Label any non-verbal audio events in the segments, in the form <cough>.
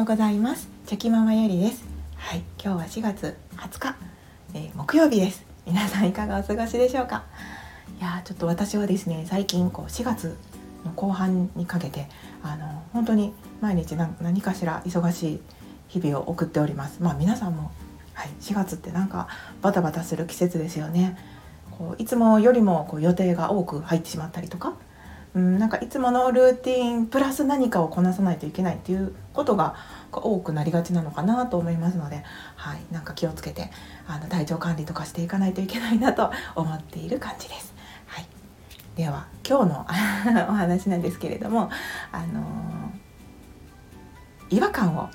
ようございます。チョキママゆりです。はい今日は4月20日、えー、木曜日です。皆さんいかがお過ごしでしょうか？いやちょっと私はですね最近こう4月の後半にかけてあの本当に毎日何かしら忙しい日々を送っております。まあ皆さんもはい、4月ってなんかバタバタする季節ですよね。こういつもよりもこう予定が多く入ってしまったりとかうん、なんかいつものルーティンプラス何かをこなさないといけないっていうことが多くなりがちなのかなと思いますので、はい、なんか気をつけてあの体調管理とかしていかないといけないなと思っている感じです。はい、では今日の <laughs> お話なんですけれども、あのー、違和感を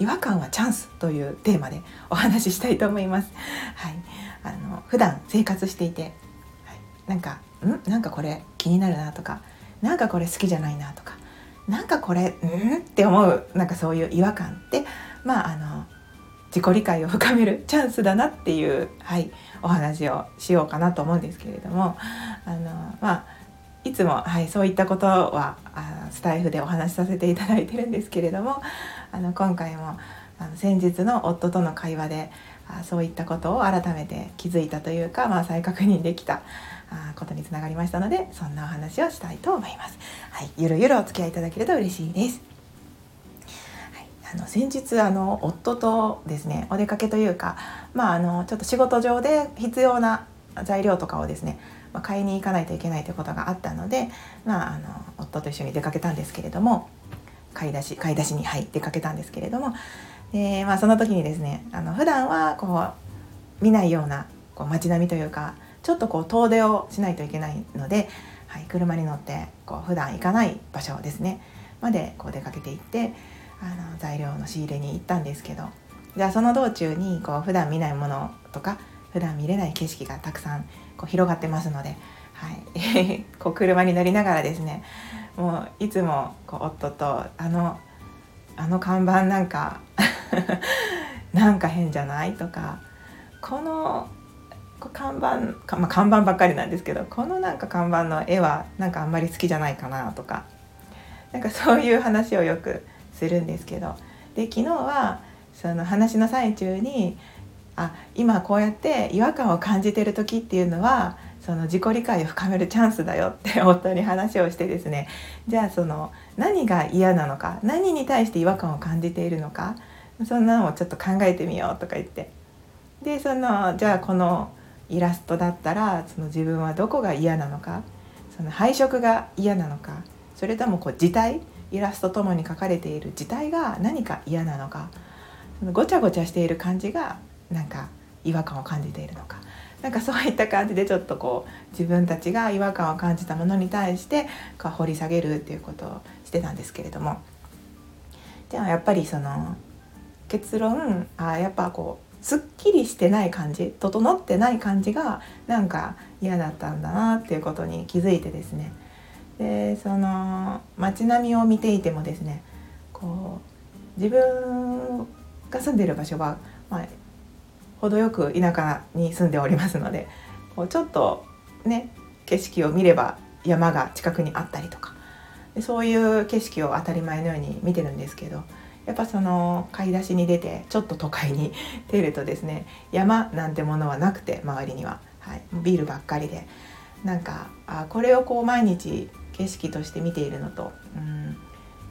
違和感はチャンスというテーマでお話ししたいと思います。はい、あの普段生活していて、はい、なんかん？なんかこれ気になるなとかなんかこれ好きじゃないなとかなんかこれん？って思うなんかそういう違和感ってまああの自己理解を深めるチャンスだなっていう、はい、お話をしようかなと思うんですけれどもあのまあいつも、はい、そういったことはあスタイフでお話しさせていただいてるんですけれどもあの今回もあの先日の夫との会話でそういったことを改めて気づいたというか、まあ、再確認できたあことにつながりましたのでそんなお話をしたいと思います。はい、ゆるゆるお付き合いいただけると嬉しいです。はい、あの先日あの夫とですねお出かけというか、まあ、あのちょっと仕事上で必要な材料とかをですね、まあ、買いに行かないといけないということがあったので、まあ、あの夫と一緒に出かけたんですけれども買い出し買い出しに、はい、出かけたんですけれどもで、まあ、その時にですねあの普段はこう見ないようなこう街並みというかちょっとこう遠出をしないといけないので、はい、車に乗ってこう普段行かない場所ですね。までこう出かけていってあの材料の仕入れに行ったんですけどじゃあその道中にこう普段見ないものとか普段見れない景色がたくさんこう広がってますので、はい、<laughs> こう車に乗りながらですねもういつもこう夫とあのあの看板なんか <laughs> なんか変じゃない？とかこの看板まあ、看板ばっかりなんですけどこのなんか看板の絵はなんかあんまり好きじゃないかなとかなんかそういう話をよくするんですけどで昨日はその話の最中にあ今こうやって違和感を感じてる時っていうのはその自己理解を深めるチャンスだよって <laughs> 夫に話をしてですね。じゃあその何が嫌なのか何に対して違和感を感じているのかそんなのをちょっと考えてみようとか言って。でそのじゃあこのイラストだったらその自分はどこが嫌なのかその配色が嫌なのかそれともこう字体イラストともに書かれている字体が何か嫌なのかそのごちゃごちゃしている感じがなんか違和感を感じているのか。なんかそういった感じでちょっとこう自分たちが違和感を感じたものに対してこう掘り下げるっていうことをしてたんですけれども。じゃあやっぱりその結論あやっぱこうすっきりしてない感じ整ってない感じがなんか嫌だったんだなっていうことに気づいてですね。でその街並みを見ていてもですねこう自分が住んでる場所は、まあ、程よく田舎に住んでおりますのでこうちょっとね景色を見れば山が近くにあったりとかそういう景色を当たり前のように見てるんですけどやっぱその買い出しに出てちょっと都会に <laughs> 出るとですね山なんてものはなくて周りには、はい、ビールばっかりで。なんかあこれをこう毎日景色として見ているのと、うん、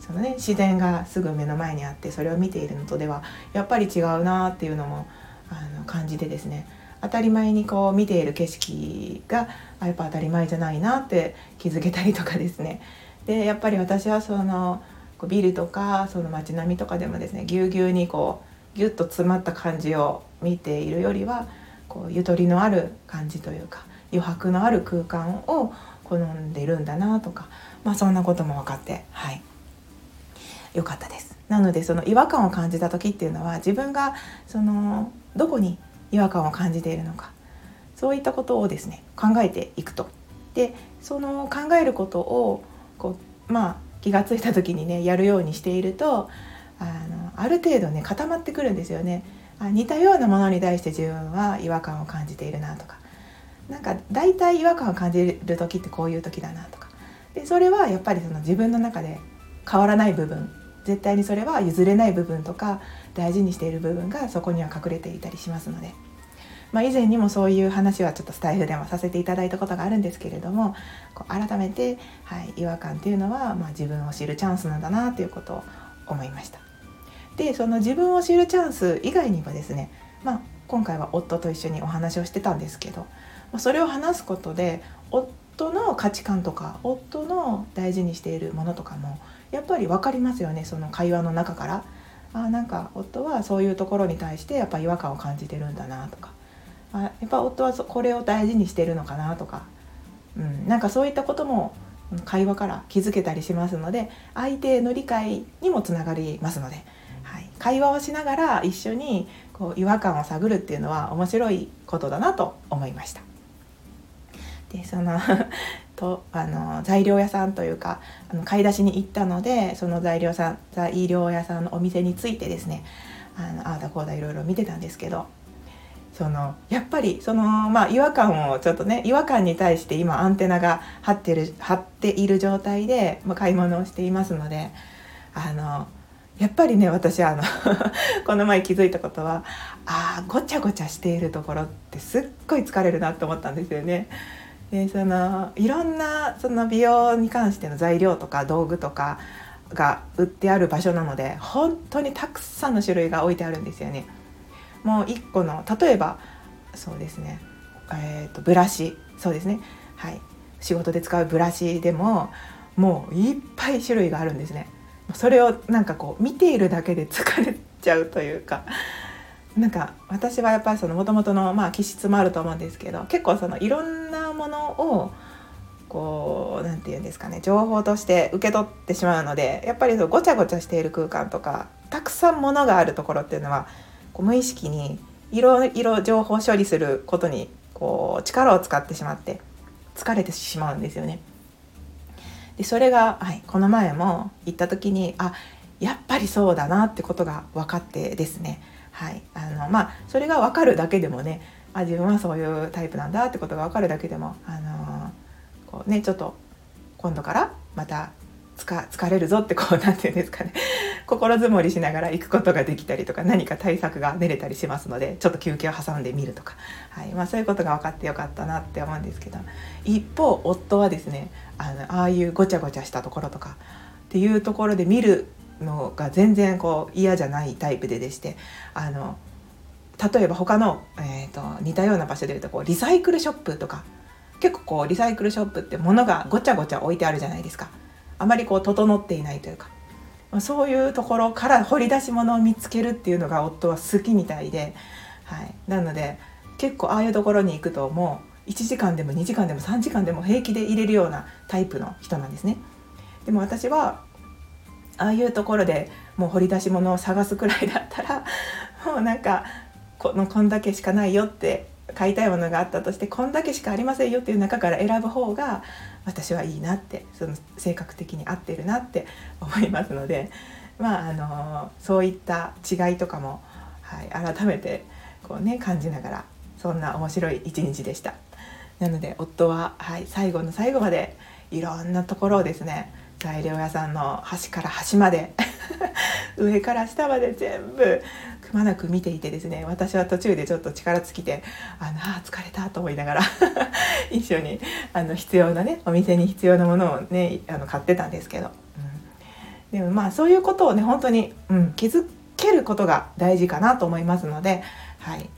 そのね自然がすぐ目の前にあってそれを見ているのとではやっぱり違うなっていうのもあの感じてですね。当たり前にこう見ている景色がやっぱ当たり前じゃないなって気づけたりとかですね。でやっぱり私はそのこうビルとかその街並みとかでもですねぎゅうぎゅうにこうぎゅっと詰まった感じを見ているよりはこうゆとりのある感じというか余白のある空間を好んでるんだなとか、まあ、そんなことも分かってはい良かったです。なのでその違和感を感じた時っていうのは自分がそのどこに違和感を感じているのかそういったことをですね考えていくと。でその考えることをこうまあ気が付いた時にねやるようにしているとあのある程度ね固まってくるんですよね。あ似たようなものに対して自分は違和感を感じているなとか。なんか大体違和感を感じる時ってこういう時だなとか。でそれはやっぱりその自分の中で変わらない部分。絶対にそれは譲れない部分とか大事にしている部分がそこには隠れていたりしますので。まあ、以前にもそういう話はちょっとスタイフでもさせていただいたことがあるんですけれども改めて、はい、違和感っていうのは、まあ、自分を知るチャンスなんだなということを思いました。でその自分を知るチャンス以外にもですね、まあ、今回は夫と一緒にお話をしてたんですけどまあそれを話すことで夫の価値観とか夫の大事にしているものとかもやっぱり分かりますよねその会話の中から。あなんか夫はそういうところに対してやっぱ違和感を感じてるんだなとかあやっぱ夫はこれを大事にしてるのかなとか、うん、なんかそういったことも会話から気づけたりしますので相手の理解にもつながりますので、はい、会話をしながら一緒にこう違和感を探るっていうのは面白いことだなと思いました。でその <laughs> とあの材料屋さんというかあの買い出しに行ったのでその材料さん材料屋さんのお店についてですねあのああだこうだいろいろ見てたんですけどそのやっぱりそのまあ違和感をちょっとね違和感に対して今アンテナが張ってる張っている状態で、まあ、買い物をしていますのであのやっぱりね私あの <laughs> この前気づいたことはあごちゃごちゃしているところってすっごい疲れるなと思ったんですよね。でそのいろんなその美容に関しての材料とか道具とかが売ってある場所なので本当にたくさんの種類が置いてあるんですよね。もう1個の例えばそうですね、えーと、ブラシ。そうですね。はい。仕事で使うブラシでももういっぱい種類があるんですね。それをなんかこう見ているだけで疲れちゃうというか。なんか私はやっぱりその元々のまあ気質もあると思うんですけど結構そのいろんなものをこう何て言うんですかね。情報として受け取ってしまうのでやっぱりそうごちゃごちゃしている空間とかたくさんものがあるところっていうのはこう無意識にいろいろ情報処理することにこう力を使ってしまって疲れてしまうんですよね。でそれが、はい、この前も行った時にあやっぱりそうだなってことが分かってですね、はいあのまあ、それが分かるだけでもねあ自分はそういうタイプなんだってことが分かるだけでも、あのこうね、ちょっと今度からまた疲れるぞってこう何て言うんですかね心づもりしながら行くことができたりとか何か対策が練れたりしますのでちょっと休憩を挟んでみるとか、はい。まあ、そういうことが分かってよかったなって思うんですけど。一方夫はですねあのああいうごちゃごちゃしたところとかっていうところで見るのが全然こう嫌じゃないタイプででしてあの例えば他の、えーと、似たような場所でいうとこうリサイクルショップとか。結構こうリサイクルショップって物がごちゃごちゃ置いてあるじゃないですか。あまりこう整っていないというか。そういうところから掘り出し物を見つけるっていうのが夫は好きみたいで、はい、なので結構ああいうところに行くともう1時間でも2時間でも3時間でも平気で入れるようなタイプの人なんですね。でも私はああいうところでもう掘り出し物を探すくらいだったら <laughs> もうなんかこのこんだけしかないよって買いたいものがあったとしてこんだけしかありませんよっていう中から選ぶ方が私はいいなってその性格的に合ってるなって思いますのでまああのそういった違いとかも、はい、改めてこうね感じながらそんな面白い一日でした。なので夫は、はい、最後の最後までいろんなところをですね材料屋さんの端から端まで <laughs> 上から下まで全部くまなく見ていてですね私は途中でちょっと力尽きてあのあ疲れたと思いながら <laughs> 一緒にあの必要なねお店に必要なものをねあの買ってたんですけど、うん、でもまあそういうことをね本当に、うん、気づけることが大事かなと思いますので、はい、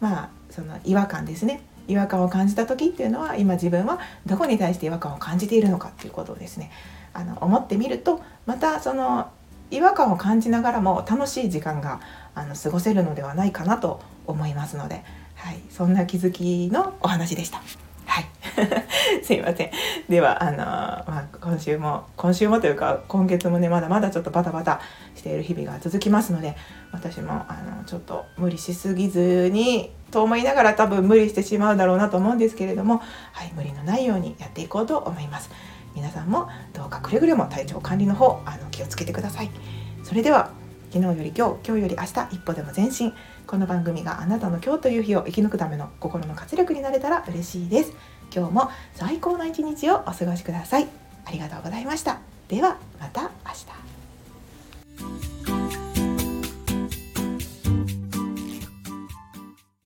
まあその違和感ですね。違和感を感じた時っていうのは今自分はどこに対して違和感を感じているのかっていうことをですねあの思ってみるとまたその違和感を感じながらも楽しい時間があの過ごせるのではないかなと思いますので、はい、そんな気づきのお話でした。はい、<laughs> すいません。ではあのまあ、今週も今週もというか今月もねまだまだちょっとバタバタしている日々が続きますので私もあのちょっと無理しすぎずにと思いながら多分無理してしまうだろうなと思うんですけれども、はい、無理のないようにやっていこうと思います。皆さんもどうかくれぐれも体調管理の方あの気をつけてください。それでは昨日より今日今日より明日一歩でも前進。この番組があなたの今日という日を生き抜くための心の活力になれたら嬉しいです。今日も最高の一日をお過ごしください。ありがとうございました。ではまた明日。